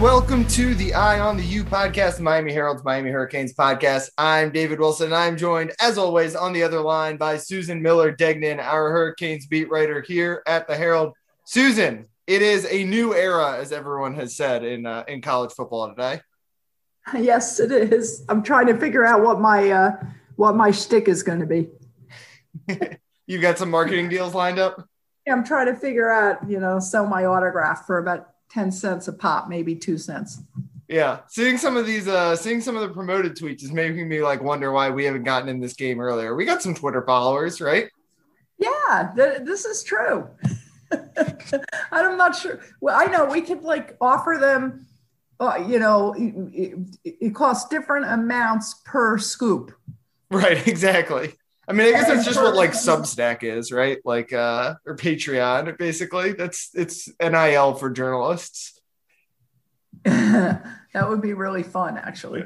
and welcome to the Eye on the U podcast, Miami Herald's Miami Hurricanes podcast. I'm David Wilson, and I'm joined, as always, on the other line by Susan Miller Degnan, our Hurricanes beat writer here at the Herald. Susan, it is a new era, as everyone has said in uh, in college football today. Yes, it is. I'm trying to figure out what my uh, what my shtick is going to be. You've got some marketing deals lined up. Yeah, I'm trying to figure out, you know, sell my autograph for about 10 cents a pop, maybe two cents. Yeah. Seeing some of these, uh, seeing some of the promoted tweets is making me like wonder why we haven't gotten in this game earlier. We got some Twitter followers, right? Yeah, th- this is true. I'm not sure. Well, I know we could like offer them, uh, you know, it, it, it costs different amounts per scoop. Right. Exactly. I mean, I guess that's just what like Substack is, right? Like uh or Patreon, basically. That's it's NIL for journalists. that would be really fun, actually.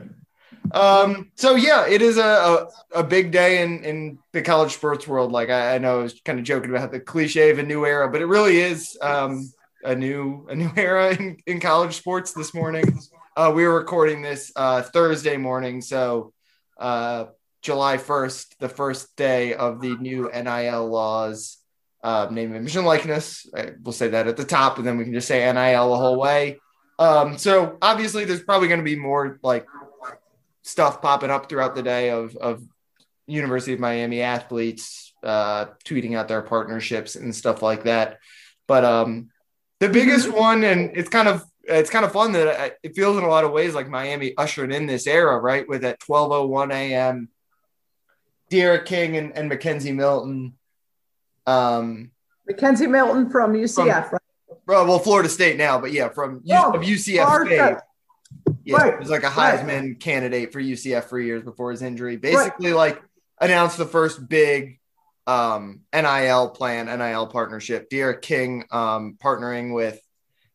Um, so yeah, it is a, a, a, big day in, in the college sports world. Like I, I, know I was kind of joking about the cliche of a new era, but it really is um a new a new era in, in college sports this morning. Uh, we were recording this uh, Thursday morning, so uh, July 1st, the first day of the new NIL laws, uh, name, image, and likeness. We'll say that at the top, and then we can just say NIL the whole way. Um, so obviously, there's probably going to be more like stuff popping up throughout the day of, of University of Miami athletes uh, tweeting out their partnerships and stuff like that. But um, the biggest one, and it's kind of it's kind of fun that it feels in a lot of ways like Miami ushered in this era, right? With at 12:01 a.m. D'Eriq King and, and McKenzie Milton. Um, McKenzie Milton from UCF, from, right? Well, Florida State now, but yeah, from oh, of UCF State. Yeah, right. he was like a Heisman right. candidate for UCF for years before his injury. Basically, right. like announced the first big um, NIL plan, NIL partnership. D'Eriq King um, partnering with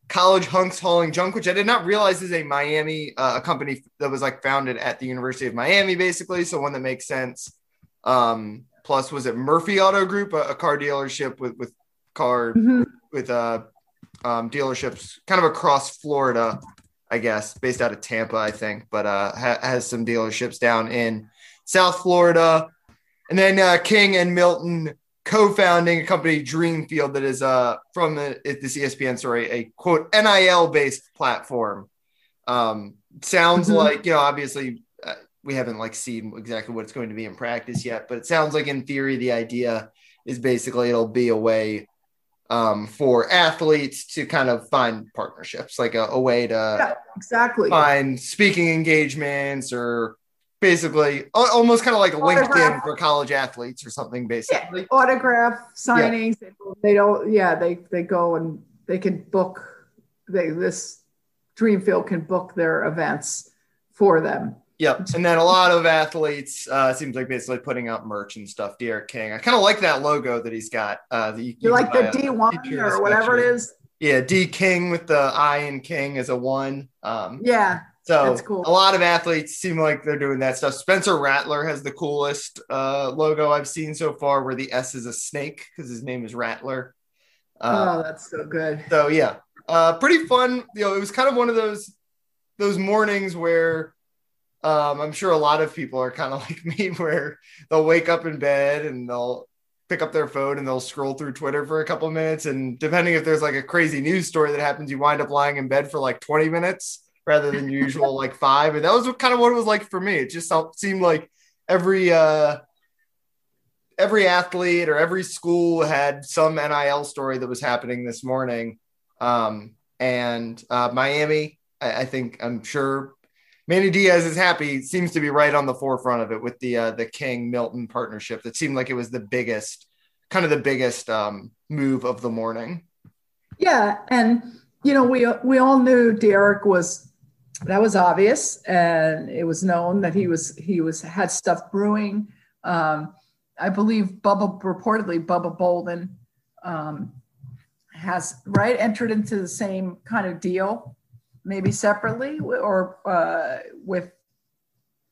College Hunks Hauling Junk, which I did not realize is a Miami, uh, a company that was like founded at the University of Miami, basically. So one that makes sense. Um, plus, was it Murphy Auto Group, a, a car dealership with with car mm-hmm. with uh, um, dealerships kind of across Florida, I guess, based out of Tampa, I think, but uh, ha- has some dealerships down in South Florida. And then uh, King and Milton co-founding a company Dreamfield that is uh from the, this ESPN story a quote NIL based platform. Um, sounds mm-hmm. like you know obviously we haven't like seen exactly what it's going to be in practice yet, but it sounds like in theory the idea is basically it'll be a way um, for athletes to kind of find partnerships, like a, a way to yeah, exactly find speaking engagements or basically almost kind of like autograph. LinkedIn for college athletes or something. Basically, yeah, autograph signings. Yeah. They don't. Yeah, they they go and they can book. They this Dreamfield can book their events for them. Yep. And then a lot of athletes uh seems like basically putting out merch and stuff. D'Eriq King. I kind of like that logo that he's got. Uh you, you like the D one or whatever it is. Yeah, D King with the I and King as a one. Um yeah. So that's cool. a lot of athletes seem like they're doing that stuff. Spencer Rattler has the coolest uh, logo I've seen so far, where the S is a snake because his name is Rattler. Uh, oh, that's so good. So yeah, uh, pretty fun. You know, it was kind of one of those those mornings where um, I'm sure a lot of people are kind of like me, where they'll wake up in bed and they'll pick up their phone and they'll scroll through Twitter for a couple minutes. And depending if there's like a crazy news story that happens, you wind up lying in bed for like 20 minutes rather than usual like five. And that was kind of what it was like for me. It just seemed like every uh, every athlete or every school had some NIL story that was happening this morning. Um, and uh, Miami, I, I think I'm sure Manny Diaz is happy. Seems to be right on the forefront of it with the uh, the King Milton partnership. That seemed like it was the biggest, kind of the biggest um, move of the morning. Yeah, and you know we we all knew D'Eriq was that was obvious, and it was known that he was he was had stuff brewing. Um, I believe Bubba reportedly Bubba Bolden um, has right entered into the same kind of deal maybe separately or uh, with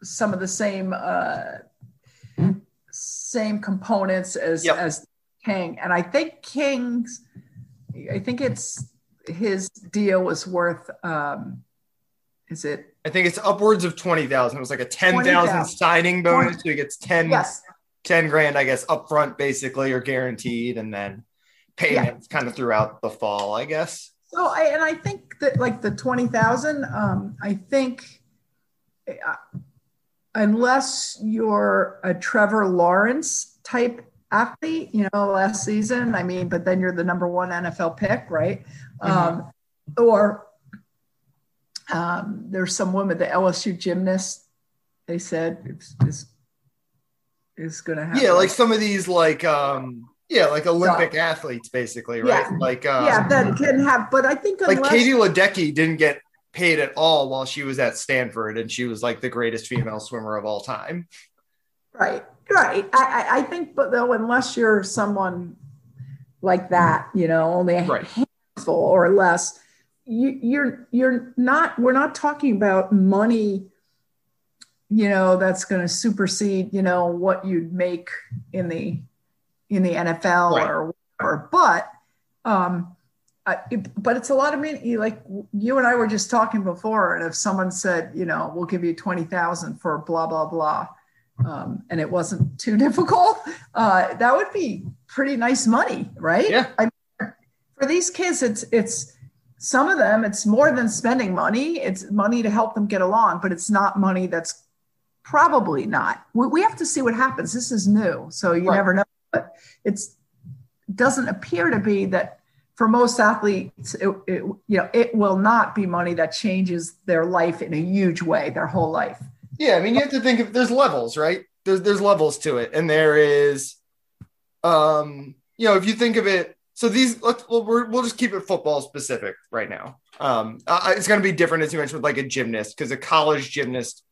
some of the same uh, same components as yep. as King. And I think King's, I think it's his deal was worth um, Is it? I think it's upwards of 20,000. It was like a 10,000 signing bonus. 20. So he gets 10, yes. 10 grand, I guess, upfront basically or guaranteed. And then payments yeah. kind of throughout the fall, I guess. So I, and I think that like the 20,000, um, I think uh, unless you're a Trevor Lawrence type athlete, you know, last season, I mean, but then you're the number one NFL pick, right? Mm-hmm. Um, or um, there's some woman, the LSU gymnast, they said it's is is going to happen. Yeah, like some of these, like um, yeah, like Olympic so, athletes, basically, right? Yeah. Like um, yeah, that can have. But I think unless, like Katie Ledecky didn't get paid at all while she was at Stanford, and she was like the greatest female swimmer of all time. Right, right. I, I think, but though, unless you're someone like that, you know, only a right. handful or less you, you're you're not we're not talking about money you know that's going to supersede you know what you'd make in the in the NFL right. or whatever. But um I, it, but it's a lot of money like you and I were just talking before and if someone said you know we'll give you 20,000 for blah blah blah um, and it wasn't too difficult uh, that would be pretty nice money right? Yeah. I mean, for these kids it's it's some of them it's more than spending money. It's money to help them get along but it's not money that's probably not. We, we have to see what happens. This is new so you right. never know it's doesn't appear to be that for most athletes it, it, you know it will not be money that changes their life in a huge way their whole life. Yeah i mean you have to think of there's levels right? There's there's levels to it. And there is um you know if you think of it so these let's we'll, we'll just keep it football specific right now. Um, uh, it's going to be different as you mentioned with like a gymnast because a college gymnast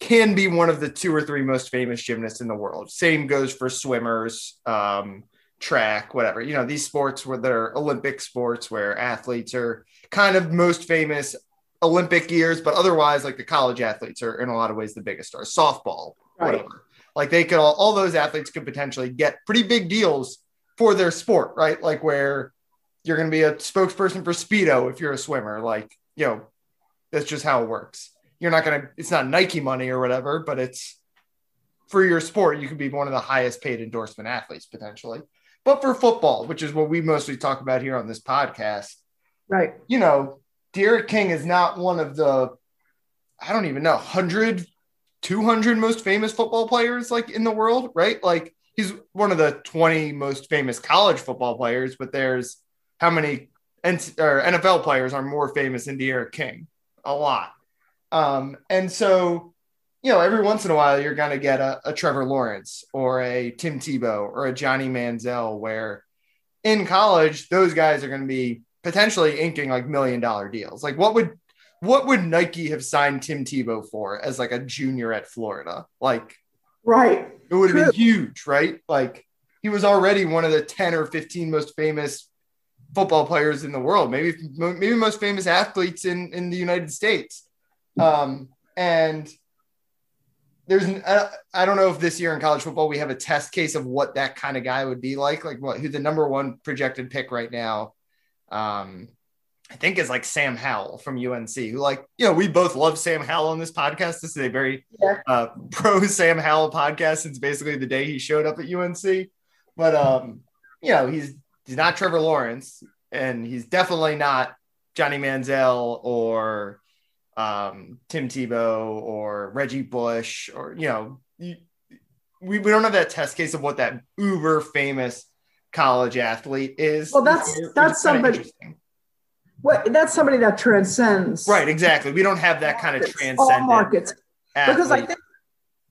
can be one of the two or three most famous gymnasts in the world. Same goes for swimmers, um, track, whatever. You know these sports where they're Olympic sports where athletes are kind of most famous Olympic years, but otherwise like the college athletes are in a lot of ways the biggest stars. Softball, right. whatever. Like they could all, all those athletes could potentially get pretty big deals for their sport, right? Like where you're going to be a spokesperson for Speedo if you're a swimmer. Like, you know, that's just how it works. You're not going to, it's not Nike money or whatever, but it's for your sport. You could be one of the highest paid endorsement athletes potentially. But for football, which is what we mostly talk about here on this podcast, right? You know, D'Eriq King is not one of the, I don't even know, 100, 200 most famous football players like in the world, right? Like he's one of the 20 most famous college football players, but there's how many NFL players are more famous than D'Eriq King? A lot. Um, and so, you know, every once in a while, you're going to get a, a, Trevor Lawrence or a Tim Tebow or a Johnny Manziel, where in college, those guys are going to be potentially inking like million dollar deals. Like, what would what would Nike have signed Tim Tebow for as like a junior at Florida? Like, right it would have been huge, right? Like he was already one of the 10 or 15 most famous football players in the world, maybe maybe most famous athletes in in the United States. Um, and there's I, I don't know if this year in college football we have a test case of what that kind of guy would be like, like what who the number one projected pick right now. Um, I think is like Sam Howell from UNC, who like, you know, we both love Sam Howell on this podcast. This is a very yeah. uh, pro Sam Howell podcast since basically the day he showed up at UNC. But um, you know, he's he's not Trevor Lawrence, and he's definitely not Johnny Manziel or um, Tim Tebow or Reggie Bush or you know, we, we don't have that test case of what that uber famous college athlete is. Well, that's that's somebody what that's somebody that transcends. Right, exactly. We don't have that kind of transcendent all markets athlete. because I think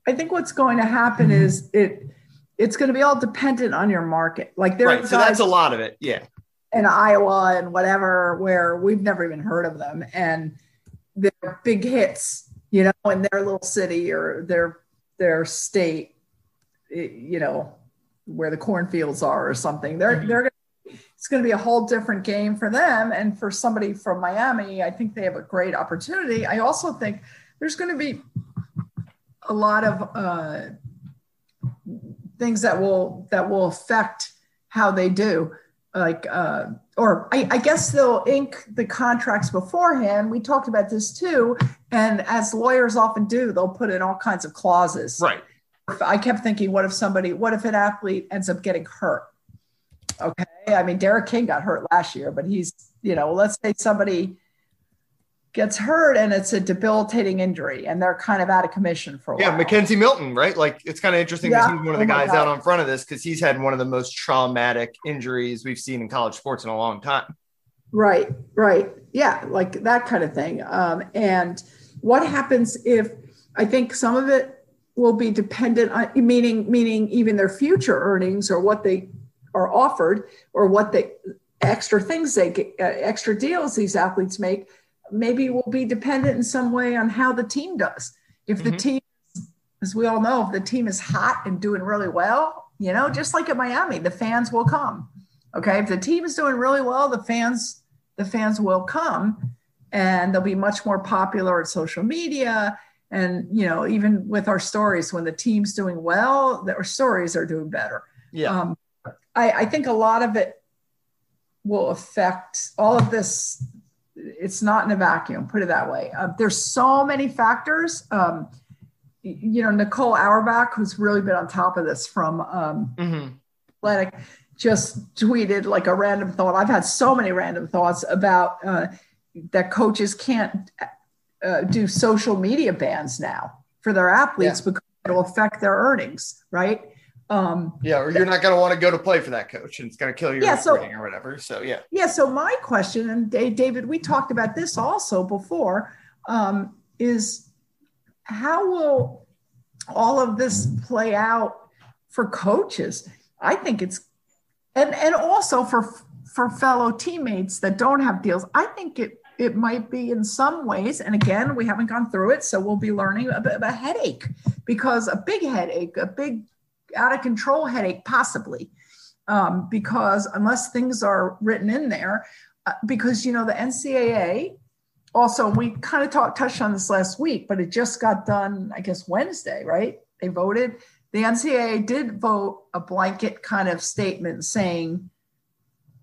I think what's going to happen is it it's going to be all dependent on your market. Like there, right. So that's a lot of it. Yeah. In Iowa and whatever, where we've never even heard of them, and they're big hits, you know, in their little city or their their state, you know, where the cornfields are or something. They're mm-hmm. they're it's going to be a whole different game for them. And for somebody from Miami, I think they have a great opportunity. I also think there's going to be a lot of uh, things that will that will affect how they do. Like uh, or I, I, guess they'll ink the contracts beforehand we talked about this too. And as lawyers often do they'll put in all kinds of clauses. Right. I kept thinking what if somebody what if an athlete ends up getting hurt? Okay. I mean D'Eriq King got hurt last year but he's you know let's say somebody gets hurt and it's a debilitating injury and they're kind of out of commission for a while. yeah, while. McKenzie Milton, right? Like it's kind of interesting because yeah. he's one of the oh guys out on front of this because he's had one of the most traumatic injuries we've seen in college sports in a long time. Right, right. Yeah, like that kind of thing. Um, and what happens if I think some of it will be dependent on meaning meaning even their future earnings or what they are offered or what they extra things they get, uh, extra deals these athletes make maybe will be dependent in some way on how the team does. If the mm-hmm. team, as we all know, if the team is hot and doing really well, you know, just like at Miami, the fans will come. Okay. If the team is doing really well, the fans, the fans will come and they'll be much more popular at social media. And, you know, even with our stories, when the team's doing well, our stories are doing better. Yeah. Um, I, I think a lot of it will affect all of this it's not in a vacuum put it that way uh, there's so many factors um, you know nicole auerbach who's really been on top of this from um, mm-hmm. athletic just tweeted like a random thought i've had so many random thoughts about uh, that coaches can't uh, do social media bans now for their athletes yeah. because it'll affect their earnings right um, yeah, or you're not going to want to go to play for that coach, and it's going to kill your yeah, so, or whatever. So yeah, yeah. So my question, and David, we talked about this also before, um, is how will all of this play out for coaches? I think it's, and and also for for fellow teammates that don't have deals. I think it it might be in some ways, and again, we haven't gone through it, so we'll be learning a, bit of a headache because a big headache, a big out of control headache, possibly, um, because unless things are written in there, uh, because you know the NCAA. Also, we kind of talked touched on this last week, but it just got done, I guess Wednesday, right? They voted. The NCAA did vote a blanket kind of statement saying,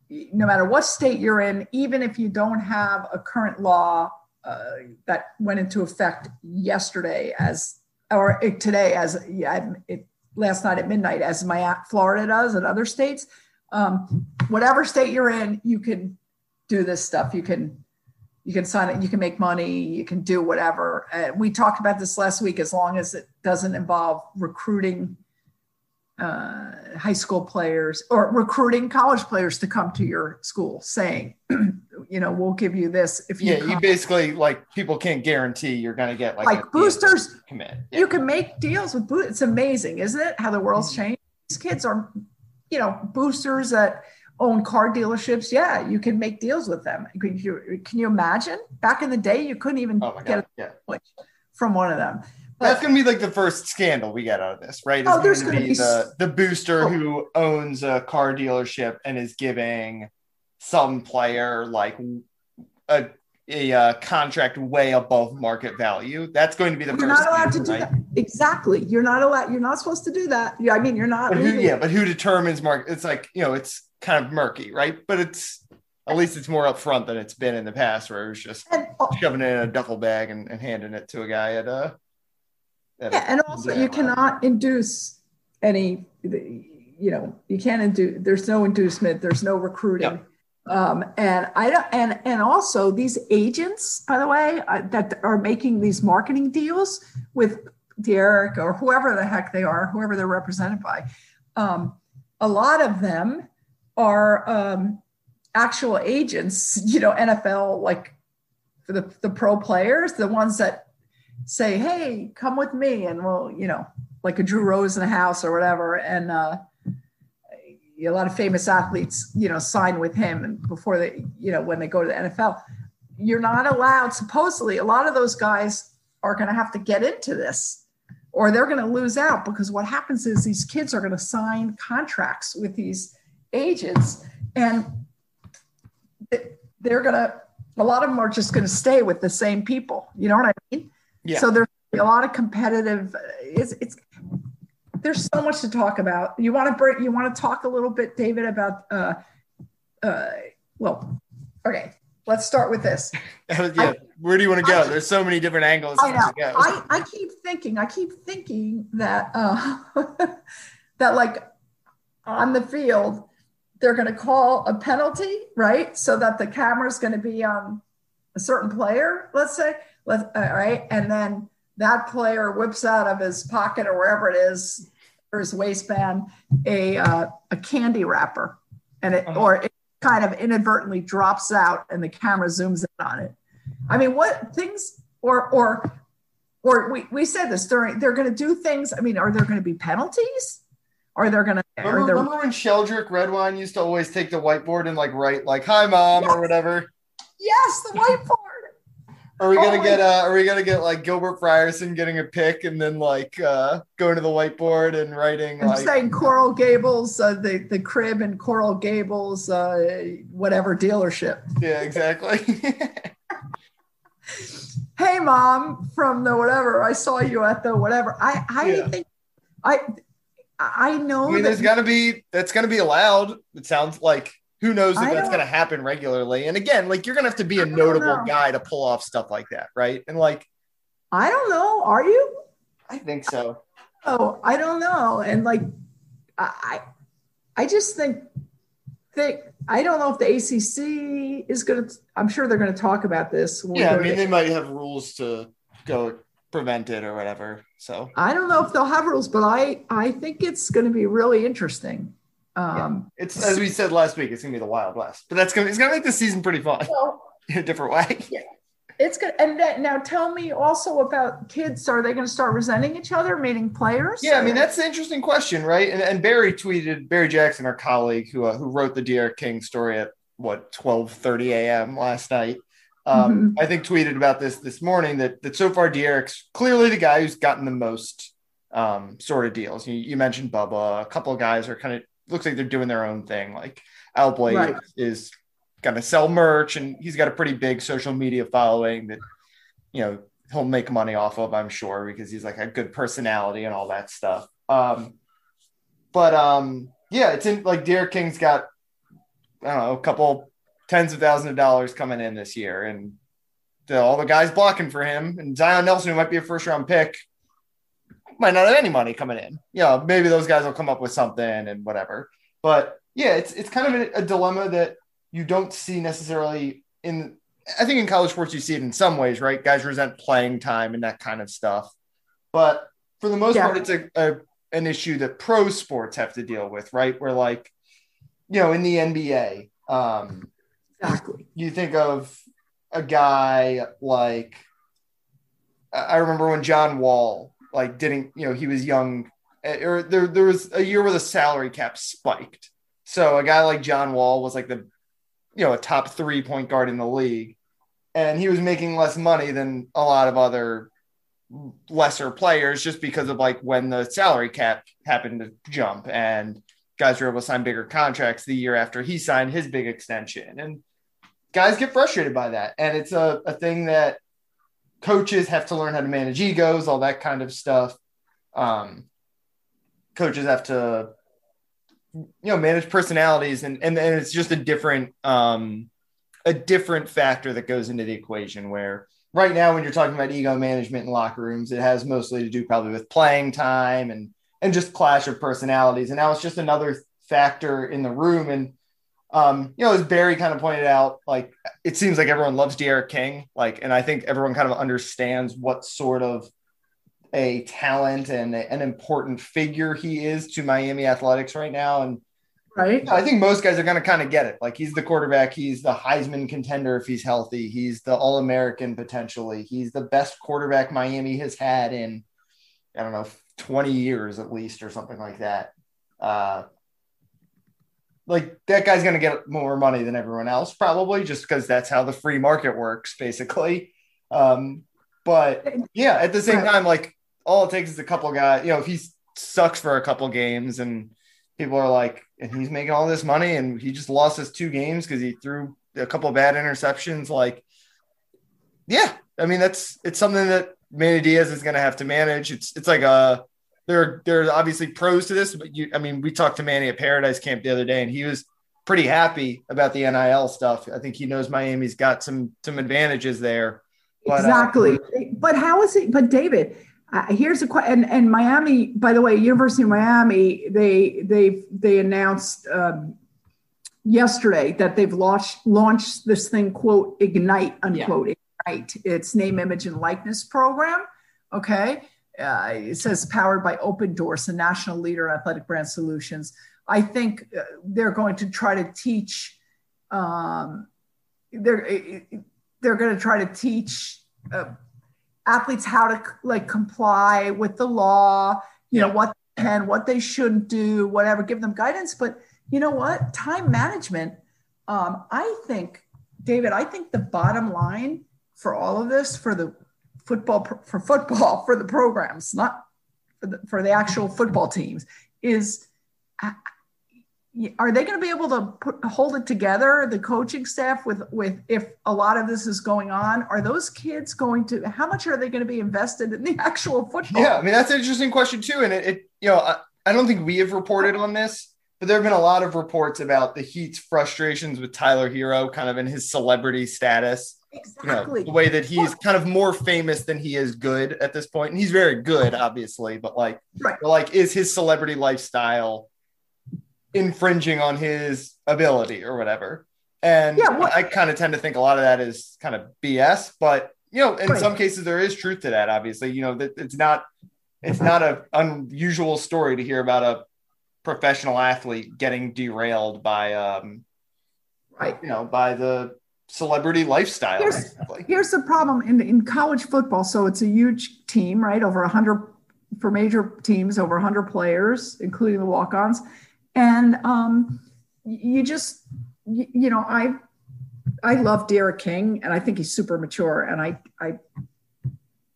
no matter what state you're in, even if you don't have a current law uh, that went into effect yesterday as or today as yeah, it last night at midnight, as my Florida does and other states. Um, whatever state you're in, you can do this stuff. You can you can sign it. You can make money. You can do whatever. Uh, we talked about this last week. As long as it doesn't involve recruiting uh, high school players or recruiting college players to come to your school, saying, you know, we'll give you this if you. Yeah, come. you basically like people can't guarantee you're going to get like, like boosters. Commit. Yeah. You can make deals with boosters. It's amazing, isn't it? How the world's mm-hmm. changed. These kids are, you know, boosters that own car dealerships. Yeah, you can make deals with them. Can you, can you imagine? Back in the day, you couldn't even oh get a yeah. from one of them. That's gonna be like the first scandal we get out of this, right? It's oh, there's gonna, be, be the the booster oh. who owns a car dealership and is giving some player like a a uh, contract way above market value. That's going to be the you're. Not allowed to do right? that. Exactly. You're not allowed. You're not supposed to do that. Yeah, I mean, you're not. But who, yeah, but who determines market? It's like you know, it's kind of murky, right? But it's at least it's more upfront than it's been in the past, where it was just and, uh, shoving it in a duffel bag and, and handing it to a guy at a yeah, and also you cannot induce any, you know, you can't induce, there's no inducement, there's no recruiting. Um, and I don't, and and also these agents, by the way, uh, that are making these marketing deals with D'Eriq or whoever the heck they are, whoever they're represented by, um, a lot of them are um, actual agents. You know, NFL like for the the pro players, the ones that say, hey, come with me, and we'll, you know, like a Drew Rosenhaus or whatever. And uh, a lot of famous athletes, you know, sign with him and before they, you know, when they go to the NFL. You're not allowed, supposedly, a lot of those guys are going to have to get into this or they're going to lose out because what happens is these kids are going to sign contracts with these agents and they're going to a lot of them are just going to stay with the same people you know what i mean yeah. So there's a lot of competitive. It's, it's there's so much to talk about. You want to bring. You want to talk a little bit, David, about uh, uh, well, okay, let's start with this. yeah, I, where do you want to go? I, There's so many different angles. I know. I, I keep thinking, I keep thinking that uh, that like on the field, they're going to call a penalty, right? So that the camera is going to be on a certain player, let's say, let uh, right, and then that player whips out of his pocket or wherever it is, his waistband, a uh, a candy wrapper, and it uh-huh. or it kind of inadvertently drops out, and the camera zooms in on it. I mean, what things or or or we, we said this during they're going to do things. I mean, are there going to be penalties? Are they're gonna. Remember, there, remember when Sheldrick Redwine used to always take the whiteboard and like write like "Hi, mom" yes. or whatever? Yes, the whiteboard. Are we gonna oh get uh are we gonna get like Gilbert Frierson getting a pick and then like uh going to the whiteboard and writing I'm like saying Coral Gables, uh, the the crib in Coral Gables, uh whatever dealership. Yeah, exactly. hey mom, from the whatever, I saw you at the whatever. I I yeah. think I I know I mean there's gotta be that's gonna be allowed. It sounds like who knows if I that's going to happen regularly? And again, like you're going to have to be a notable guy to pull off stuff like that, right? And like, I don't know. Are you? I think so. Oh, I don't know. And like, I, I just think, think I don't know if the ACC is going to. I'm sure they're going to talk about this. Yeah, I mean, they might have rules to go prevent it or whatever. So I don't know if they'll have rules, but I I think it's going to be really interesting. Um, yeah. It's as we said last week, it's gonna be the Wild West, but that's gonna it's gonna make the season pretty fun well, in a different way. Yeah, it's good. And that, now tell me also about kids. Are they going to start resenting each other, meaning players? Yeah, I mean that's the interesting question, right? And, and Barry tweeted Barry Jackson, our colleague who uh, who wrote the D'Eriq King story at what 12:30 a.m. last night. Um, mm-hmm. I think tweeted about this this morning that that so far D'Eriq's clearly the guy who's gotten the most um, sort of deals. You, you mentioned Bubba. A couple of guys are kind of looks like they're doing their own thing. Like Al Blades right. is going to sell merch, and he's got a pretty big social media following that you know he'll make money off of. I'm sure because he's like a good personality and all that stuff. Um, but um, yeah, it's in like D'Eriq King's got I don't know a couple tens of thousands of dollars coming in this year, and the, all the guys blocking for him, and Zion Nelson, who might be a first round pick, might not have any money coming in. You know, maybe those guys will come up with something and whatever. But yeah, it's it's kind of a, a dilemma that you don't see necessarily in. I think in college sports you see it in some ways, right? Guys resent playing time and that kind of stuff. But for the most yeah. part, it's a, a an issue that pro sports have to deal with, right? Where like, you know, in the NBA, um, exactly. You think of a guy like I remember when John Wall like didn't you know he was young eh, or there there was a year where the salary cap spiked. So a guy like John Wall was like the you know a top three point guard in the league, and he was making less money than a lot of other lesser players just because of like when the salary cap happened to jump and guys were able to sign bigger contracts the year after he signed his big extension and guys get frustrated by that and it's a, a thing that coaches have to learn how to manage egos, all that kind of stuff. Um, coaches have to, you know, manage personalities, and and, and it's just a different um, a different factor that goes into the equation. Where right now, when you're talking about ego management in locker rooms, it has mostly to do probably with playing time and and just clash of personalities. And now it's just another factor in the room and um, you know, as Barry kind of pointed out, like it seems like everyone loves D'Eriq King, like, and I think everyone kind of understands what sort of a talent and a, an important figure he is to Miami athletics right now. And right, I think most guys are going to kind of get it. Like he's the quarterback, he's the Heisman contender if he's healthy, he's the All American potentially, he's the best quarterback Miami has had in I don't know 20 years at least or something like that. Uh, like that guy's going to get more money than everyone else probably just because that's how the free market works basically. Um but yeah at the same time like all it takes is a couple guys you know if he sucks for a couple games and people are like and he's making all this money and he just lost his two games because he threw a couple bad interceptions like yeah i mean that's it's something that Manny Diaz is going to have to manage. It's it's like a there there are obviously pros to this, but you, I mean, we talked to Manny at Paradise Camp the other day, and he was pretty happy about the NIL stuff. I think he knows Miami's got some some advantages there. But, uh, exactly. Uh, but how is it? But David, uh, here's a question. And, and Miami, by the way, University of Miami, they they they announced um, yesterday that they've launched launched this thing quote ignite unquote yeah. ignite. It's name, image, and likeness program. Okay. Uh, it says powered by Opendorse, a national leader in athletic brand solutions. I think uh, they're going to try to teach. Um, they're they're going to try to teach uh, athletes how to like comply with the law. You yeah. know what and what they shouldn't do, whatever. Give them guidance, but you know what? Time management. Um, I think, David. I think the bottom line for all of this, for the football, for football, for the programs, not for the, for the actual football teams, is uh, are they going to be able to put, hold it together the coaching staff with with if a lot of this is going on? Are those kids going to how much are they going to be invested in the actual football? Yeah i mean that's an interesting question too and it, it you know I, I don't think we have reported on this but there have been a lot of reports about the heat's frustrations with Tyler Herro kind of in his celebrity status exactly you know, the way that he's kind of more famous than he is good at this point and he's very good obviously but like right. like is his celebrity lifestyle infringing on his ability or whatever. And yeah, what, I kind of tend to think a lot of that is kind of BS, but you know, in right. some cases there is truth to that. Obviously, you know that it's not it's not an unusual story to hear about a professional athlete getting derailed by um right you know by the celebrity lifestyle. Here's, here's the problem in, in college football. So it's a huge team right? Over 100 for major teams over 100 players including the walk-ons. And um, you just you, you know i i love D'Eriq King and i think he's super mature and i i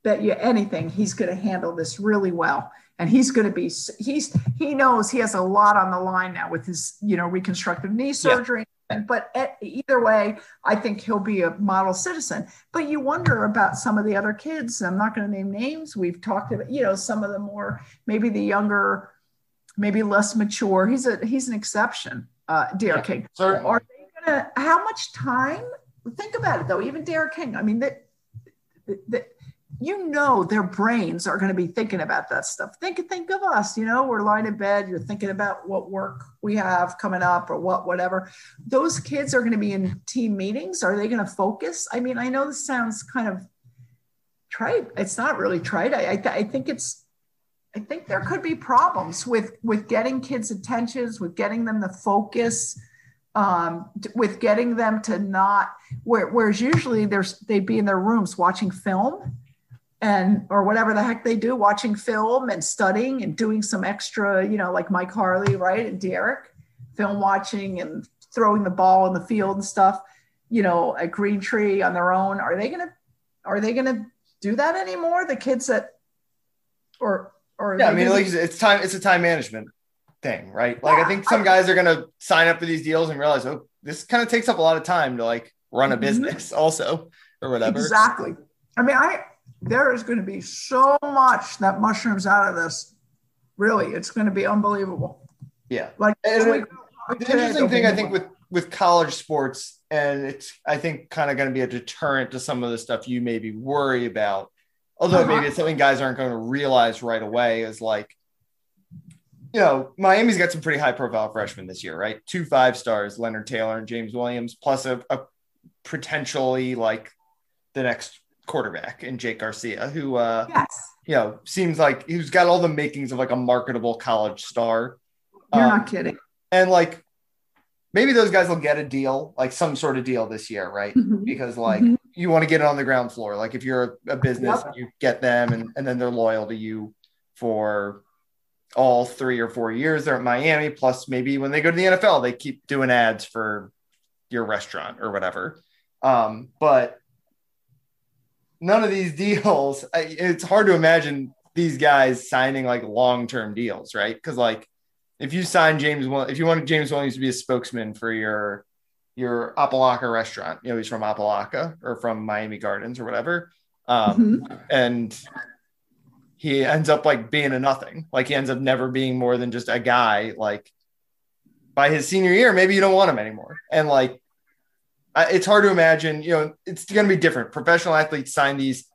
bet you anything he's going to handle this really well. And he's going to be he's he knows he has a lot on the line now with his you know reconstructive knee surgery yeah. But either way i think he'll be a model citizen but you wonder about some of the other kids i'm not going to name names we've talked about you know some of the more maybe the younger maybe less mature. He's a he's an exception, uh, D'Eriq yeah, King. Certainly. Are they gonna? How much time? Think about it though. Even D'Eriq King. I mean that. You know their brains are going to be thinking about that stuff. Think think of us, you know, we're lying in bed, you're thinking about what work we have coming up or what whatever. Those kids are going to be in team meetings. Are they going to focus? I mean, I know this sounds kind of trite. It's not really trite. I I, I think it's I think there could be problems with with getting kids' attentions, with getting them to focus, um, with getting them to not. Where, whereas usually there's they'd be in their rooms watching film, and or whatever the heck they do, watching film and studying and doing some extra, you know, like Mike Harley, right, and D'Eriq, film watching and throwing the ball in the field and stuff. You know, at Green Tree on their own. Are they gonna Are they gonna do that anymore? The kids that or or yeah, I mean, like it's time. It's a time management thing, right? Like yeah, I think some guys are gonna sign up for these deals and realize, oh, this kind of takes up a lot of time to like run a mm-hmm. business, also, or whatever. Exactly. I mean, I there is going to be so much that mushrooms out of this. Really, it's going to be unbelievable. Yeah. Like the interesting thing I think with with college sports, and it's I think kind of going to be a deterrent to some of the stuff you maybe worry about Although uh-huh. maybe it's something guys aren't going to realize right away is like, you know, Miami's got some pretty high profile freshmen this year, right? Two five stars, Leonard Taylor and James Williams, plus a, a potentially like the next quarterback in Jake Garcia, who, uh, yes. you know, seems like he's got all the makings of like a marketable college star. You're um, not kidding. And like, maybe those guys will get a deal, like some sort of deal this year, right? Mm-hmm. Because like mm-hmm you want to get it on the ground floor. Like if you're a, business, yep. you get them and, and then they're loyal to you for all three or four years. They're at Miami. Plus, maybe when they go to the NFL, they keep doing ads for your restaurant or whatever. Um, but none of these deals, it's hard to imagine these guys signing like long term deals, right? Because like if you sign James, if you want James Williams to be a spokesman for your your Apalaca restaurant. You know, he's from Apalaca or from Miami Gardens or whatever. Um, mm-hmm. And he ends up like being a nothing. Like he ends up never being more than just a guy. Like, by his senior year, maybe you don't want him anymore. And like, it's hard to imagine, you know, it's going to be different. Professional athletes sign these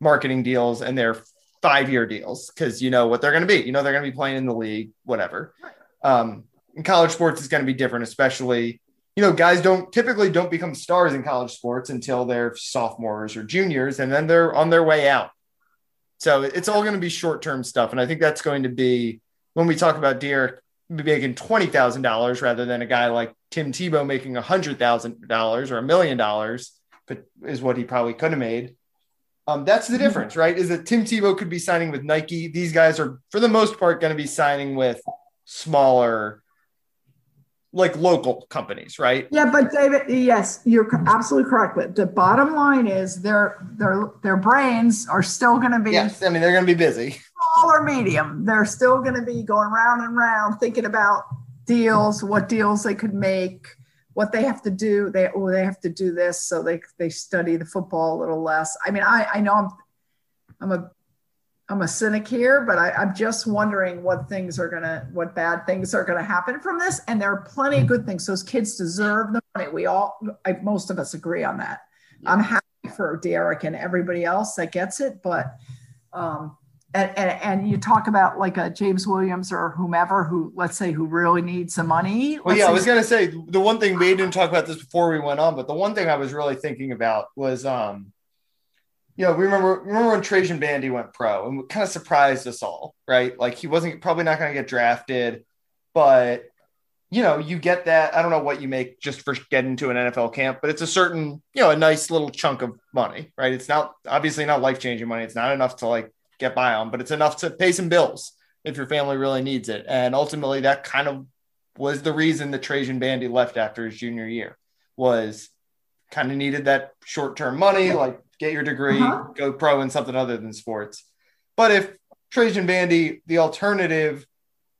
marketing deals and they're five year deals because you know what they're going to be. You know, they're going to be playing in the league, whatever. Um, in college sports is going to be different, especially, you know, guys don't typically don't become stars in college sports until they're sophomores or juniors, and then they're on their way out. So it's all going to be short term stuff. And I think that's going to be when we talk about D'Eriq making $20,000 rather than a guy like Tim Tebow making a $100,000 or a million dollars, but is what he probably could have made. Um, that's the difference, right? Is that Tim Tebow could be signing with Nike. These guys are, for the most part, going to be signing with smaller, like local companies, right? Yeah, but David, yes, you're absolutely correct. But the bottom line is their their their brains are still going to be. Yes, I mean they're going to be busy. Small or medium, they're still going to be going round and round thinking about deals, what deals they could make what they have to do they oh they have to do this so they they study the football a little less. I mean i i know i'm i'm a i'm a cynic here but I, i'm just wondering what things are gonna what bad things are gonna happen from this and there are plenty of good things. Those kids deserve the money. We all I, most of us agree on that. I'm happy for D'Eriq and everybody else that gets it but um and, and, and, you talk about like a James Williams or whomever who, let's say, who really needs some money. Well, yeah, I was gonna say the one thing we didn't talk about this before we went on, but the one thing I was really thinking about was, um, you know, we remember remember when Trajan Bandy went pro and kind of surprised us all, right? Like he wasn't probably not going to get drafted, but you know, you get that. I don't know what you make just for getting to an NFL camp, but it's a certain, you know, a nice little chunk of money, right? It's not obviously not life changing money. It's not enough to like get by on, but it's enough to pay some bills if your family really needs it. And ultimately, that kind of was the reason that Trajan Bandy left after his junior year was kind of needed that short term money, like get your degree, uh-huh. go pro in something other than sports. But if Trajan Bandy, the alternative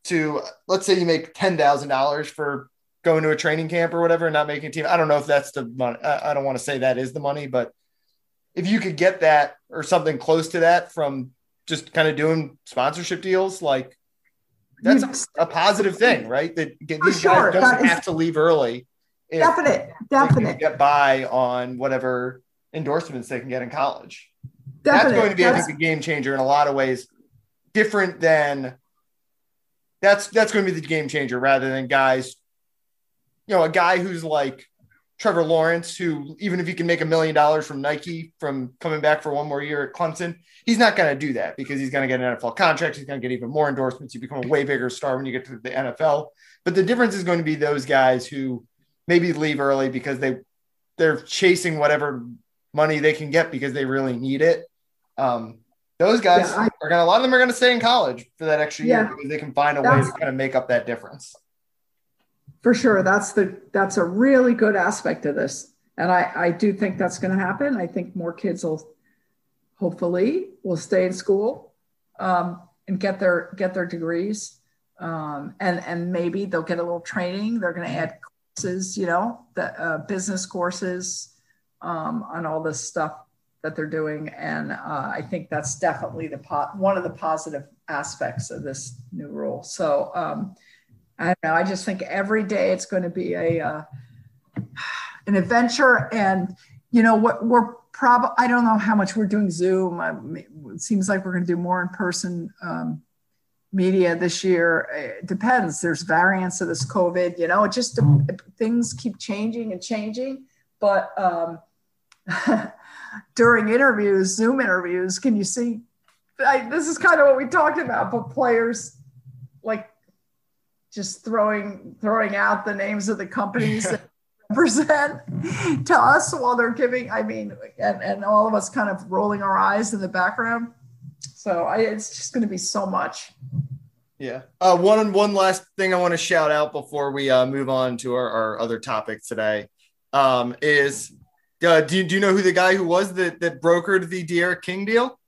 to let's say you make ten thousand dollars for going to a training camp or whatever and not making a team. I don't know if that's the money. I don't want to say that is the money, but if you could get that or something close to that from just kind of doing sponsorship deals, like that's a, a positive thing, right? That these sure. guys don't have to leave early. Definite, definite. Get by on whatever endorsements they can get in college. Definite. That's going to be, that's, I think, a game changer in a lot of ways. Different than that's that's going to be the game changer rather than guys. You know, a guy who's like Trevor Lawrence, who even if he can make a million dollars from Nike from coming back for one more year at Clemson, he's not going to do that because he's going to get an NFL contract. He's going to get even more endorsements. You become a way bigger star when you get to the NFL. But the difference is going to be those guys who maybe leave early because they they're chasing whatever money they can get because they really need it. Um, those guys yeah, I, are going to a lot of them are going to stay in college for that extra yeah, year because they can find a way to kind of make up that difference. For sure, that's the that's a really good aspect of this, and I I do think that's going to happen. I think more kids will hopefully will stay in school um, and get their get their degrees. Um, and and maybe they'll get a little training. They're going to add courses you know the uh, business courses um, on all this stuff that they're doing. And uh, i think that's definitely the po- one of the positive aspects of this new rule. So um, i don't know i just think every day it's going to be a uh, an adventure and you know what we're probably I don't know how much we're doing Zoom. I, it seems like we're going to do more in person um, media this year. It depends. There's variants of this COVID. You know, it just things keep changing and changing. But um, during interviews, Zoom interviews, can you see? I, this is kind of what we talked about, but players like just throwing throwing out the names of the companies. Yeah. present to us while they're giving i mean and, and all of us kind of rolling our eyes in the background. So I, it's just going to be so much. Yeah. Uh, one one last thing i want to shout out before we uh, move on to our, our other topic today um, is uh, do, you, do you know who the guy who was that that brokered the D'Eriq King deal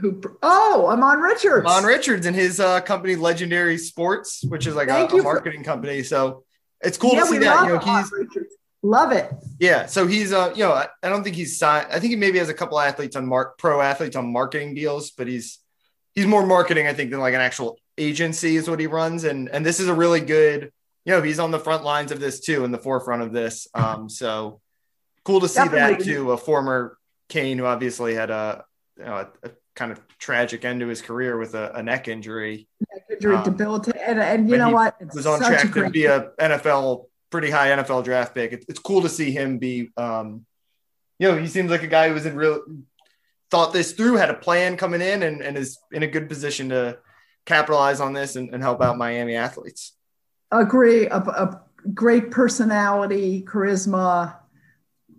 who oh Ahman Richards. Ahman Richards and his uh, company Legendary Sports, which is like a, a, marketing for- company. So it's cool yeah, to see that. You know, he's love it. Yeah. So he's uh, you know, I, I, don't think he's signed. I think he maybe has a couple athletes on mark pro athletes on marketing deals, but he's he's more marketing, I think, than like an actual agency is what he runs, and and this is a really good. You know, he's on the front lines of this too, in the forefront of this. Um, so cool to see Definitely. that too. A former Cane who obviously had a, you know, a, a kind of tragic end to his career with a, a neck injury. Neck injury, um, debilitating, and, and you know what? It's was on track to be a NFL pretty high NFL draft pick. It's, it's cool to see him be. Um, you know, he seems like a guy who was in real thought this through, had a plan coming in, and, and is in a good position to capitalize on this and, and help out Miami athletes. Agree. A, a great personality, charisma.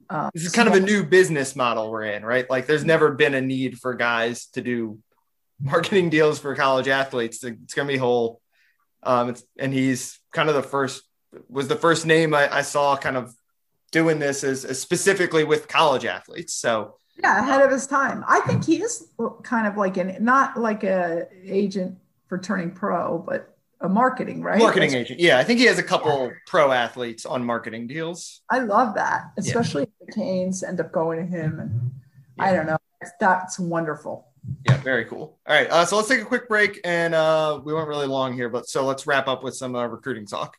Uh, this is kind of a new business model we're in, right? Like, there's never been a need for guys to do marketing deals for college athletes. It's going to be whole. Um, and he's kind of the first, was the first name I, I saw kind of doing this as, as specifically with college athletes. So, yeah, ahead of his time. I think he is kind of like an not like a agent for turning pro, but a marketing, right? Marketing That's, agent. Yeah, I think he has a couple yeah. pro athletes on marketing deals. I love that, especially yeah. Canes end up going to him. And yeah. I don't know. That's wonderful. Yeah, very cool. All right, uh, so let's take a quick break, and uh, we went really long here, but so let's wrap up with some uh, recruiting talk.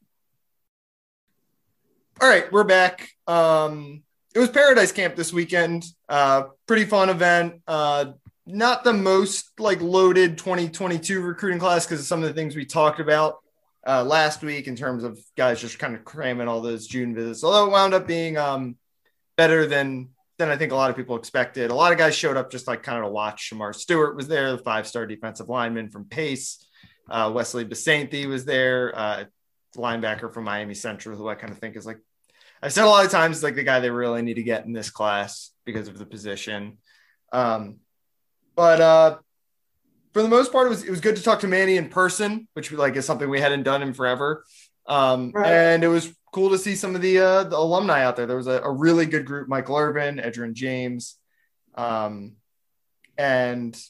All right, we're back. Um, it was Paradise Camp this weekend. Uh, pretty fun event. Uh, not the most like loaded 2022 recruiting class because of some of the things we talked about uh, last week in terms of guys just kind of cramming all those June visits. Although it wound up being um, better than than I think a lot of people expected. A lot of guys showed up just like kind of to watch. Shemar Stewart was there, the five star defensive lineman from Pace. Uh, Wesley Bissainthe was there, uh, linebacker from Miami Central, who I kind of think is like I've said a lot of times like the guy they really need to get in this class because of the position. Um, but uh, for the most part, it was it was good to talk to Manny in person, which like is something we hadn't done in forever. Um, right. And it was cool to see some of the uh, the alumni out there. There was a, a really good group: Michael Irvin, Edgerrin James, um, and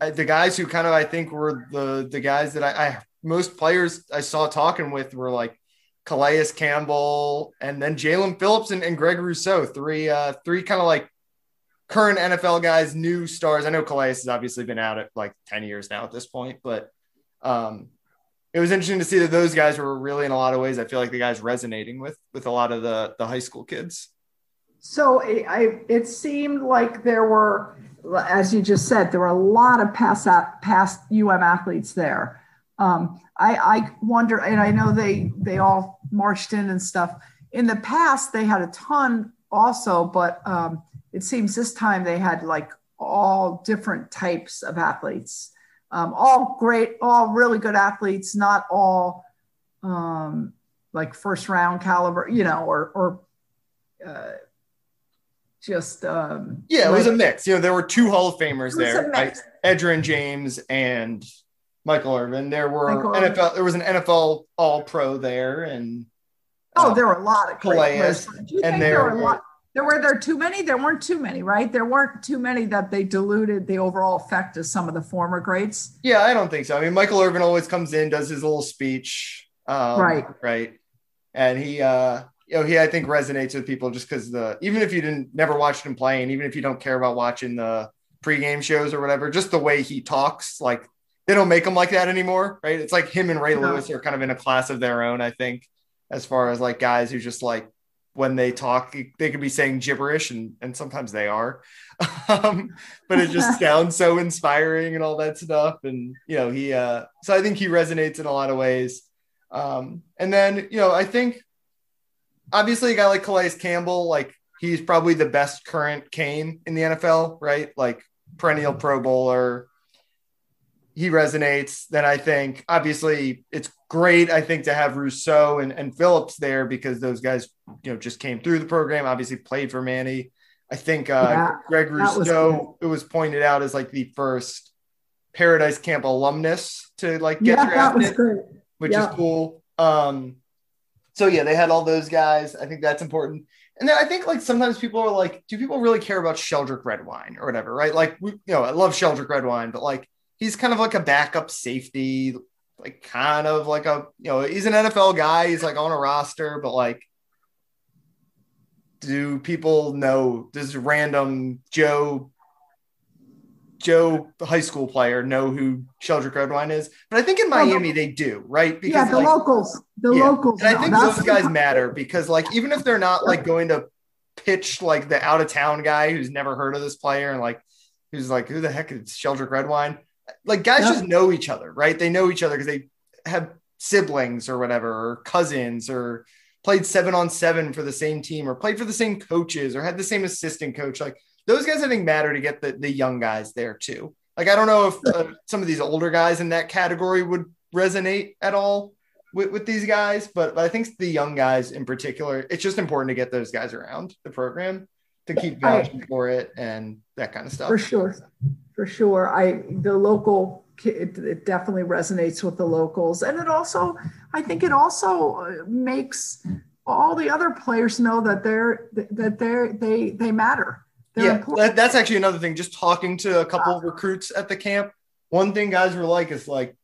the guys who kind of I think were the the guys that I, I most players I saw talking with were like Calais Campbell, and then Jaelan Phillips and, and Greg Rousseau, three uh, three kind of like current NFL guys, new stars. I know Calais has obviously been out at like 10 years now at this point, but um, it was interesting to see that those guys were really in a lot of ways. I feel like the guys resonating with with a lot of the the high school kids. So it, I, it seemed like there were, as you just said, there were a lot of past past UM athletes there. Um, I, I wonder, and I know they they all marched in and stuff. In the past, they had a ton also, but um, it seems this time they had like all different types of athletes, um, all great, all really good athletes, not all um, like first round caliber, you know, or, or uh, just. Um, yeah, it like, was a mix. You know, there were two Hall of Famers there, right? Edgerrin James and Michael Irvin. There were Michael NFL, Irvin. there was an NFL All Pro there, and oh, uh, there were a lot of Calais, and there, there were a lot there were there too many there weren't too many right? There weren't too many that they diluted the overall effect of some of the former greats. Yeah i don't think so. I mean michael irvin always comes in does his little speech um, right. right? And he uh you know he i think resonates with people just because the even if you didn't never watched him play and even if you don't care about watching the pregame shows or whatever just the way he talks like they don't make him like that anymore right? It's like him and ray no. lewis are kind of in a class of their own i think as far as like guys who just like when they talk they could be saying gibberish and, and sometimes they are. Um, but it just sounds so inspiring and all that stuff. And you know he uh, so i think he resonates in a lot of ways. Um, and then you know i think obviously a guy like calais campbell like he's probably the best current cane in the nfl right? Like perennial pro bowler he resonates, then I think obviously it's great. I think to have Rousseau and, and Phillips there because those guys, you know, just came through the program, obviously played for Manny. I think uh, yeah, Greg Rousseau, was it was pointed out as like the first Paradise Camp alumnus to like get yeah, drafted, which yeah. is cool. Um, so yeah, they had all those guys. I think that's important. And then I think like sometimes people are like, do people really care about Sheldrick Redwine or whatever? Right? Like, we, you know, I love Sheldrick Redwine, but like he's kind of like a backup safety, like kind of like a you know he's an NFL guy. He's like on a roster, but like, do people know? Does random Joe Joe, the high school player, know who Sheldrick Redwine is, but I think in oh, Miami they do, right? Because yeah, the like, locals, the yeah. locals. And I think those guys matter because, like, even if they're not like going to pitch like the out of town guy who's never heard of this player and like who's like, who the heck is Sheldrick Redwine? Like, guys just know each other, right? They know each other because they have siblings or whatever, or cousins, or played seven on seven for the same team, or played for the same coaches, or had the same assistant coach. Like, those guys I think matter to get the, the young guys there too. Like I don't know if uh, some of these older guys in that category would resonate at all with, with these guys, but, but I think the young guys in particular, it's just important to get those guys around the program to keep vouching for it and that kind of stuff. For sure, for sure. I the local it, it, definitely resonates with the locals, and it also I think it also uh, makes all the other players know that they're that they're they they matter they're yeah, that, that's actually another thing. Just talking to a couple of recruits at the camp, one thing guys were like is like,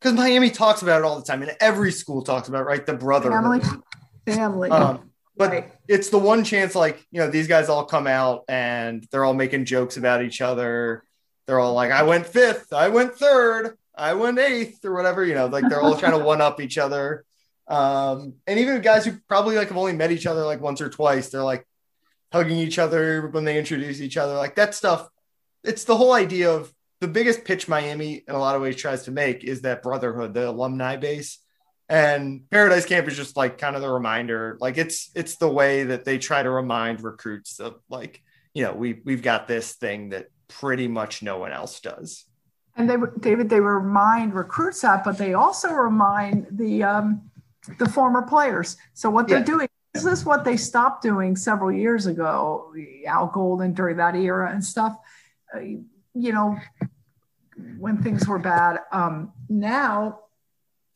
because Miami talks about it all the time, and every school talks about it, right? The brother family, family. Um, but right. it's the one chance, like you know, these guys all come out and they're all making jokes about each other. They're all like, "I went fifth, I went third, I went eighth, or whatever." You know, like they're all trying to one up each other. Um, and even guys who probably like have only met each other like once or twice, they're like, hugging each other when they introduce each other, like that stuff. It's the whole idea of the biggest pitch Miami in a lot of ways tries to make is that brotherhood, the alumni base. And Paradise Camp is just like kind of the reminder, like it's it's the way that they try to remind recruits of like, you know, we we've got this thing that pretty much no one else does. And they David, they remind recruits that, but they also remind the um, the former players. So what they're doing this is what they stopped doing several years ago, Al Golden during that era and stuff. Uh, you know, when things were bad. Um, now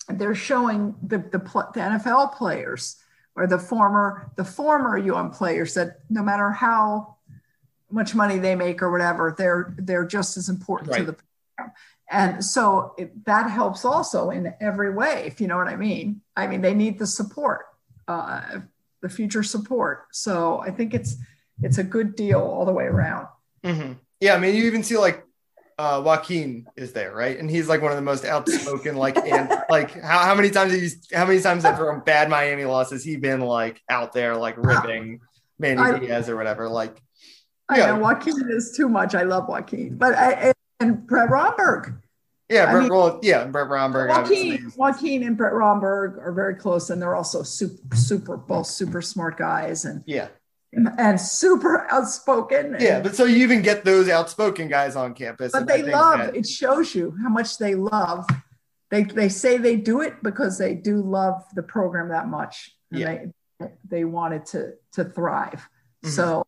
they're showing the, the, the NFL players or the former the former UM players that no matter how much money they make or whatever, they're they're just as important right. to the program. And so it, that helps also in every way, if you know what I mean. I mean, they need the support. Uh, the future support. So I think it's it's a good deal all the way around. Mm-hmm. Yeah, I mean, you even see like uh, Joaquin is there, right? And he's like one of the most outspoken, like, and like how, how many times he's how many times after bad Miami loss has he been like out there like ripping Manny I, Diaz or whatever? Like, I know Joaquin is too much. I love Joaquin, but I, and Brett Romberg. Yeah, Brett, mean, well, yeah, Brett Romberg. Joaquin, Joaquin and Brett Romberg are very close, and they're also super, super, both super smart guys, and yeah, and, and super outspoken. Yeah, but so you even get those outspoken guys on campus, but they love. That, it shows you how much they love. They they say they do it because they do love the program that much. yeah, they they want it to to thrive. Mm-hmm. So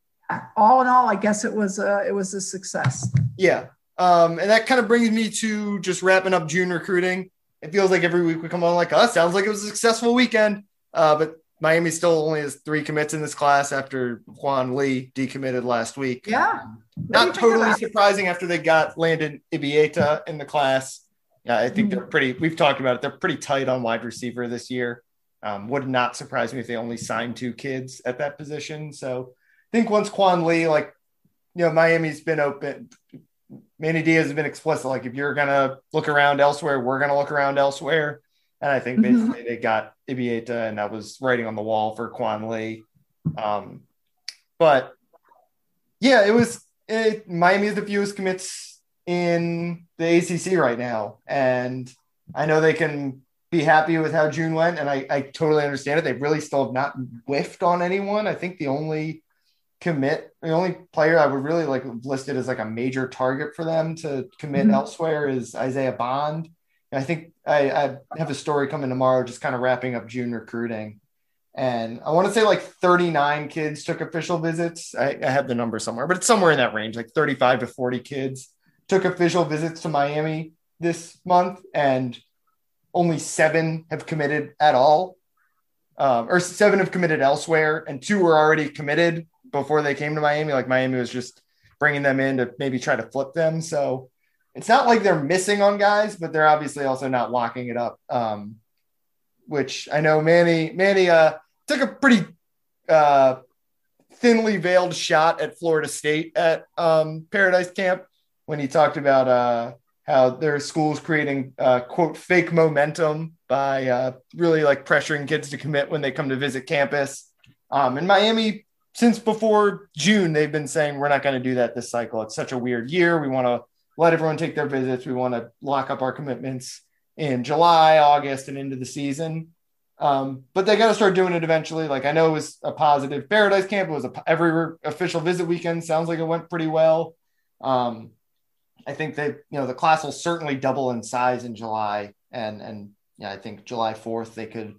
all in all, I guess it was a, it was a success. Yeah, um, and that kind of brings me to just wrapping up June recruiting. It feels like every week we come on like, us. Oh, sounds like it was a successful weekend. Uh, but Miami still only has three commits in this class after Quan Lee decommitted last week. Yeah. Not totally surprising after they got Landon Ibieta in the class. Yeah, I think mm-hmm. they're pretty, we've talked about it. They're pretty tight on wide receiver this year. Um, would not surprise me if they only signed two kids at that position. So think once Quan Lee, like, you know, Miami's been open, Manny Diaz has been explicit. Like, if you're gonna look around elsewhere, we're gonna look around elsewhere. And I think mm-hmm. basically mm-hmm. they got Ibieta, and that was writing on the wall for Quan Lee. Um, but yeah, it was it, Miami is the fewest commits in the ACC right now, and I know they can be happy with how June went, and I, I totally understand it. They really still have not whiffed on anyone. I think the only commit. The only player I would really like listed as like a major target for them to commit mm-hmm. elsewhere is Isaiah Bond. And I think I, I have a story coming tomorrow, just kind of wrapping up June recruiting. And I want to say like 39 kids took official visits. I, I have the number somewhere, but it's somewhere in that range, like 35 to 40 kids took official visits to Miami this month, and only seven have committed at all. Um, or seven have committed elsewhere, and two were already committed before they came to Miami. Like Miami was just bringing them in to maybe try to flip them. So it's not like they're missing on guys, but they're obviously also not locking it up. Um, which I know Manny Manny uh, took a pretty uh, thinly veiled shot at Florida State at um, Paradise Camp. when he talked about uh, how their schools creating uh, quote fake momentum by uh, really like pressuring kids to commit when they come to visit campus. Um, in Miami, since before June, they've been saying we're not going to do that this cycle. It's such a weird year. We want to let everyone take their visits. We want to lock up our commitments in July, August, and into the season. Um, but they got to start doing it eventually. Like I know it was a positive Paradise Camp. It was a, every official visit weekend. Sounds like it went pretty well. Um, I think that you know the class will certainly double in size in July, and and yeah, I think July fourth they could.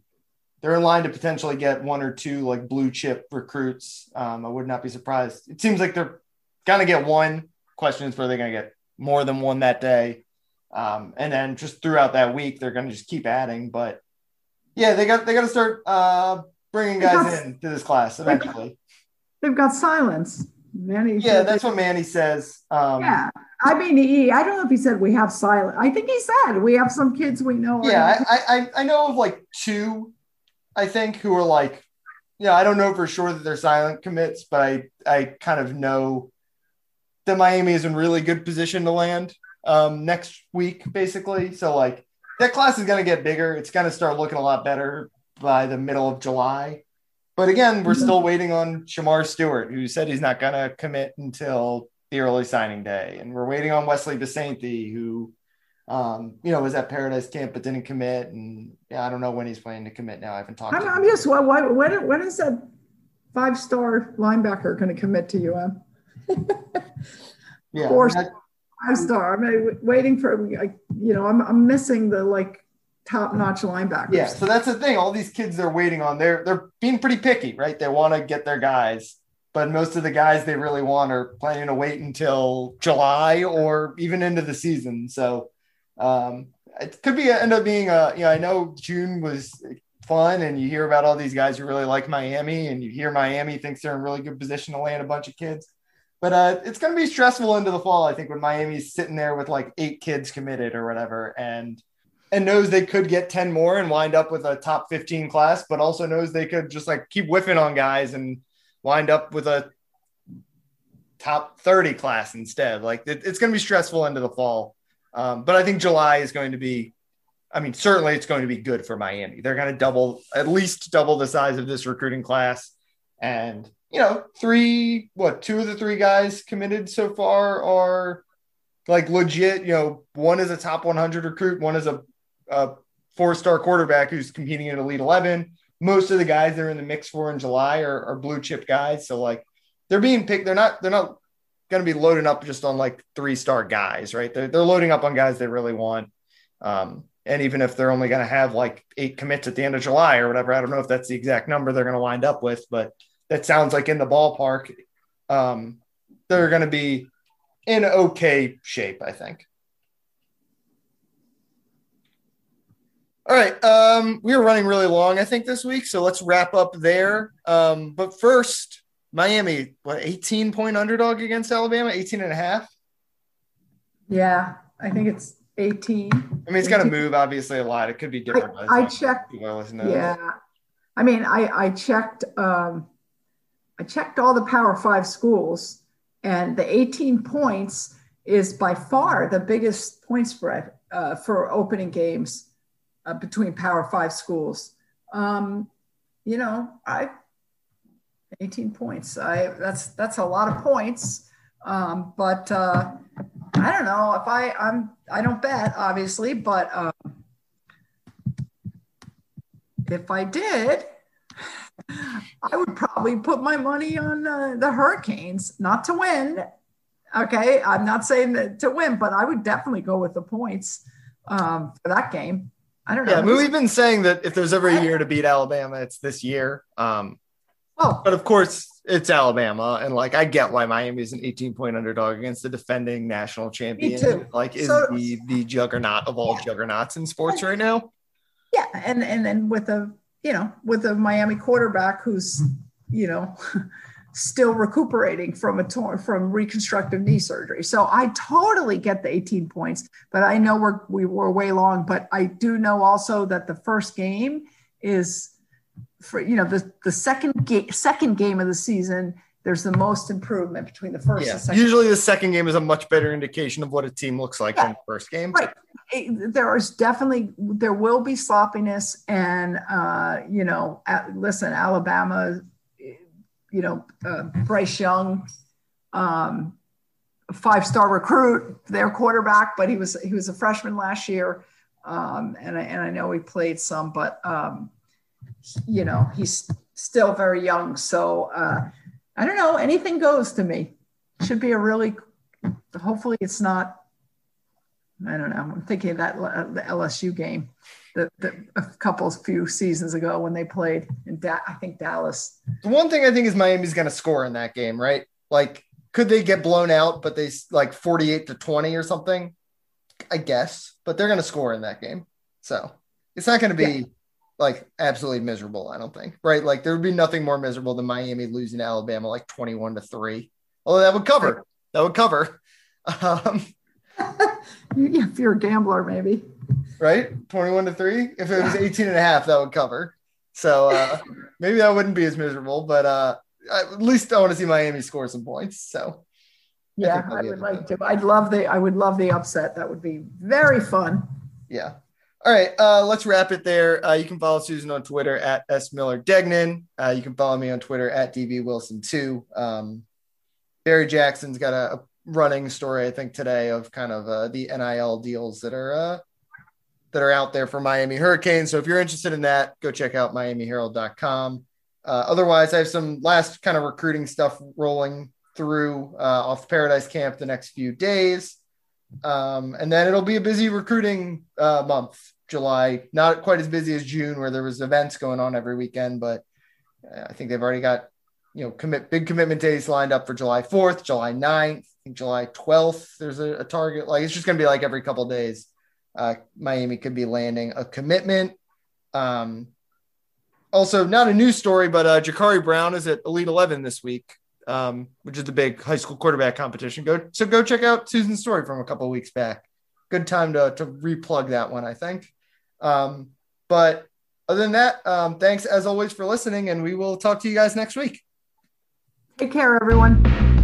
They're in line to potentially get one or two like blue chip recruits. Um, I would not be surprised. It seems like they're gonna get one. Question is, where they are gonna get more than one that day? Um, and then just throughout that week, they're going to just keep adding. But yeah, they got they got to start uh, bringing guys got, into this class eventually. They've got silence. Manny. Yeah, that's what Manny says. Um, yeah, I mean, he, I don't know if he said we have silent. I think he said we have some kids we know. Yeah, I, I I know of like two, I think, who are like, yeah, I don't know for sure that they're silent commits, but I I kind of know that Miami is in really good position to land um, next week, basically. So like that class is going to get bigger. It's going to start looking a lot better by the middle of July. But again, we're still waiting on Shemar Stewart, who said he's not going to commit until the early signing day, and we're waiting on Wesley Bissainthe, who, um, you know, was at Paradise Camp but didn't commit, and yeah, I don't know when he's planning to commit now. I haven't talked. I'm, I'm just why, why when when is a five star linebacker going to commit to UM? yeah, Four, five star. I'm waiting for, you know, I'm, I'm missing the like top notch linebackers. Yeah. So that's the thing. All these kids they're waiting on, they're, they're being pretty picky, right? They want to get their guys, but most of the guys they really want are planning to wait until July or even into the season. So um, it could be end up being a, you know, I know June was fun and you hear about all these guys who really like Miami and you hear Miami thinks they're in really good position to land a bunch of kids but uh, it's going to be stressful into the fall. I think when Miami's sitting there with like eight kids committed or whatever, and and knows they could get ten more and wind up with a top fifteen class, but also knows they could just like keep whiffing on guys and wind up with a top thirty class instead. Like it, it's going to be stressful into the fall. Um, but I think July is going to be. I mean, certainly it's going to be good for Miami. They're going to double, at least double the size of this recruiting class, and you know, three, what, two of the three guys committed so far are like legit. You know, one is a top 100 recruit, one is a, a four star quarterback who's competing in Elite 11. Most of the guys they're in the mix for in July are, are blue chip guys. So, like, they're being picked. They're not, they're not going to be loading up just on like three star guys, right? They're, they're loading up on guys they really want. Um, and even if they're only going to have like eight commits at the end of July or whatever, I don't know if that's the exact number they're going to wind up with, but that sounds like in the ballpark, um, they're going to be in okay shape, I think. All right. Um, we are running really long, I think, this week. So let's wrap up there. Um, but first, Miami, what, 18 point underdog against Alabama, 18 and a half? Yeah, I think it's 18. I mean, it's going to move obviously a lot. It could be different. I, I checked. Yeah. I mean, I, I checked um, I checked all the Power Five schools, and the 18 points is by far the biggest point spread uh, for opening games uh, between Power Five schools. Um, you know, I 18 points. I that's that's a lot of points. Um, but uh, I don't know if I I'm I don't bet obviously, but um, if I did, I would probably put my money on uh, the Hurricanes, not to win. Okay, I'm not saying that to win, but I would definitely go with the points um, for that game. I don't know. Yeah, I mean, we've been saying that if there's ever a year to beat Alabama, it's this year. Um, oh, but of course, it's Alabama, and like I get why Miami is an 18 point underdog against the defending national champion. Like, is so, the the juggernaut of all yeah. juggernauts in sports right now. Yeah, and and then with a you know, with a Miami quarterback who's, you know, still recuperating from a torn from reconstructive knee surgery. So I totally get the 18 points, but I know we're we were way long. But I do know also that the first game is for you know the the second game second game of the season there's the most improvement between the first yeah. and second. Usually the second game is a much better indication of what a team looks like yeah. than the first game. Right. There is definitely there will be sloppiness and uh, you know, listen, Alabama, you know, uh, Bryce Young, um, five star recruit, their quarterback, but he was he was a freshman last year. Um, and I and I know he played some, but um, you know, he's still very young. So uh, I don't know. Anything goes to me. Should be a really. Hopefully, it's not. I don't know. I'm thinking of that the LSU game, the, the a couple few seasons ago when they played in da- I think Dallas. The one thing I think is Miami's going to score in that game, right? Like, could they get blown out, but they like 48 to 20 or something? I guess, but they're going to score in that game. So it's not going to be yeah like absolutely miserable. I don't think right. Like there would be nothing more miserable than Miami losing to Alabama like twenty one to three. Although that would cover. That would cover. Um, if you're a gambler, maybe. Right, twenty one to three. If it was 18 and a half, that would cover. So uh, maybe that wouldn't be as miserable. But uh, at least I want to see Miami score some points. So. Yeah, I, I would like to. I'd love the. I would love the upset. That would be very fun. Yeah. All right, uh, let's wrap it there. Uh, you can follow Susan on Twitter at S Miller Degnan. Uh, you can follow me on Twitter at DV Wilson too. Um, Barry Jackson's got a, a, running story, I think, today of kind of uh, the NIL deals that are uh, that are out there for Miami Hurricanes. So if you're interested in that, go check out MiamiHerald.com. Uh, otherwise, I have some last kind of recruiting stuff rolling through off Paradise Camp the next few days. Um, and then it'll be a busy recruiting uh, month July. Not quite as busy as June, where there was events going on every weekend, but I think they've already got you know commit big commitment days lined up for July 4th, July 9th, I think July 12th. There's a, a target. Like it's just going to be like every couple days. Uh, Miami could be landing a commitment. Um, also, not a news story, but uh, Jacurri Brown is at Elite 11 this week, um, which is the big high school quarterback competition. Go so go check out Susan's story from a couple weeks back. Good time to to replug that one, I think. Um, but other than that, um, thanks as always for listening, and we will talk to you guys next week. Take care, everyone.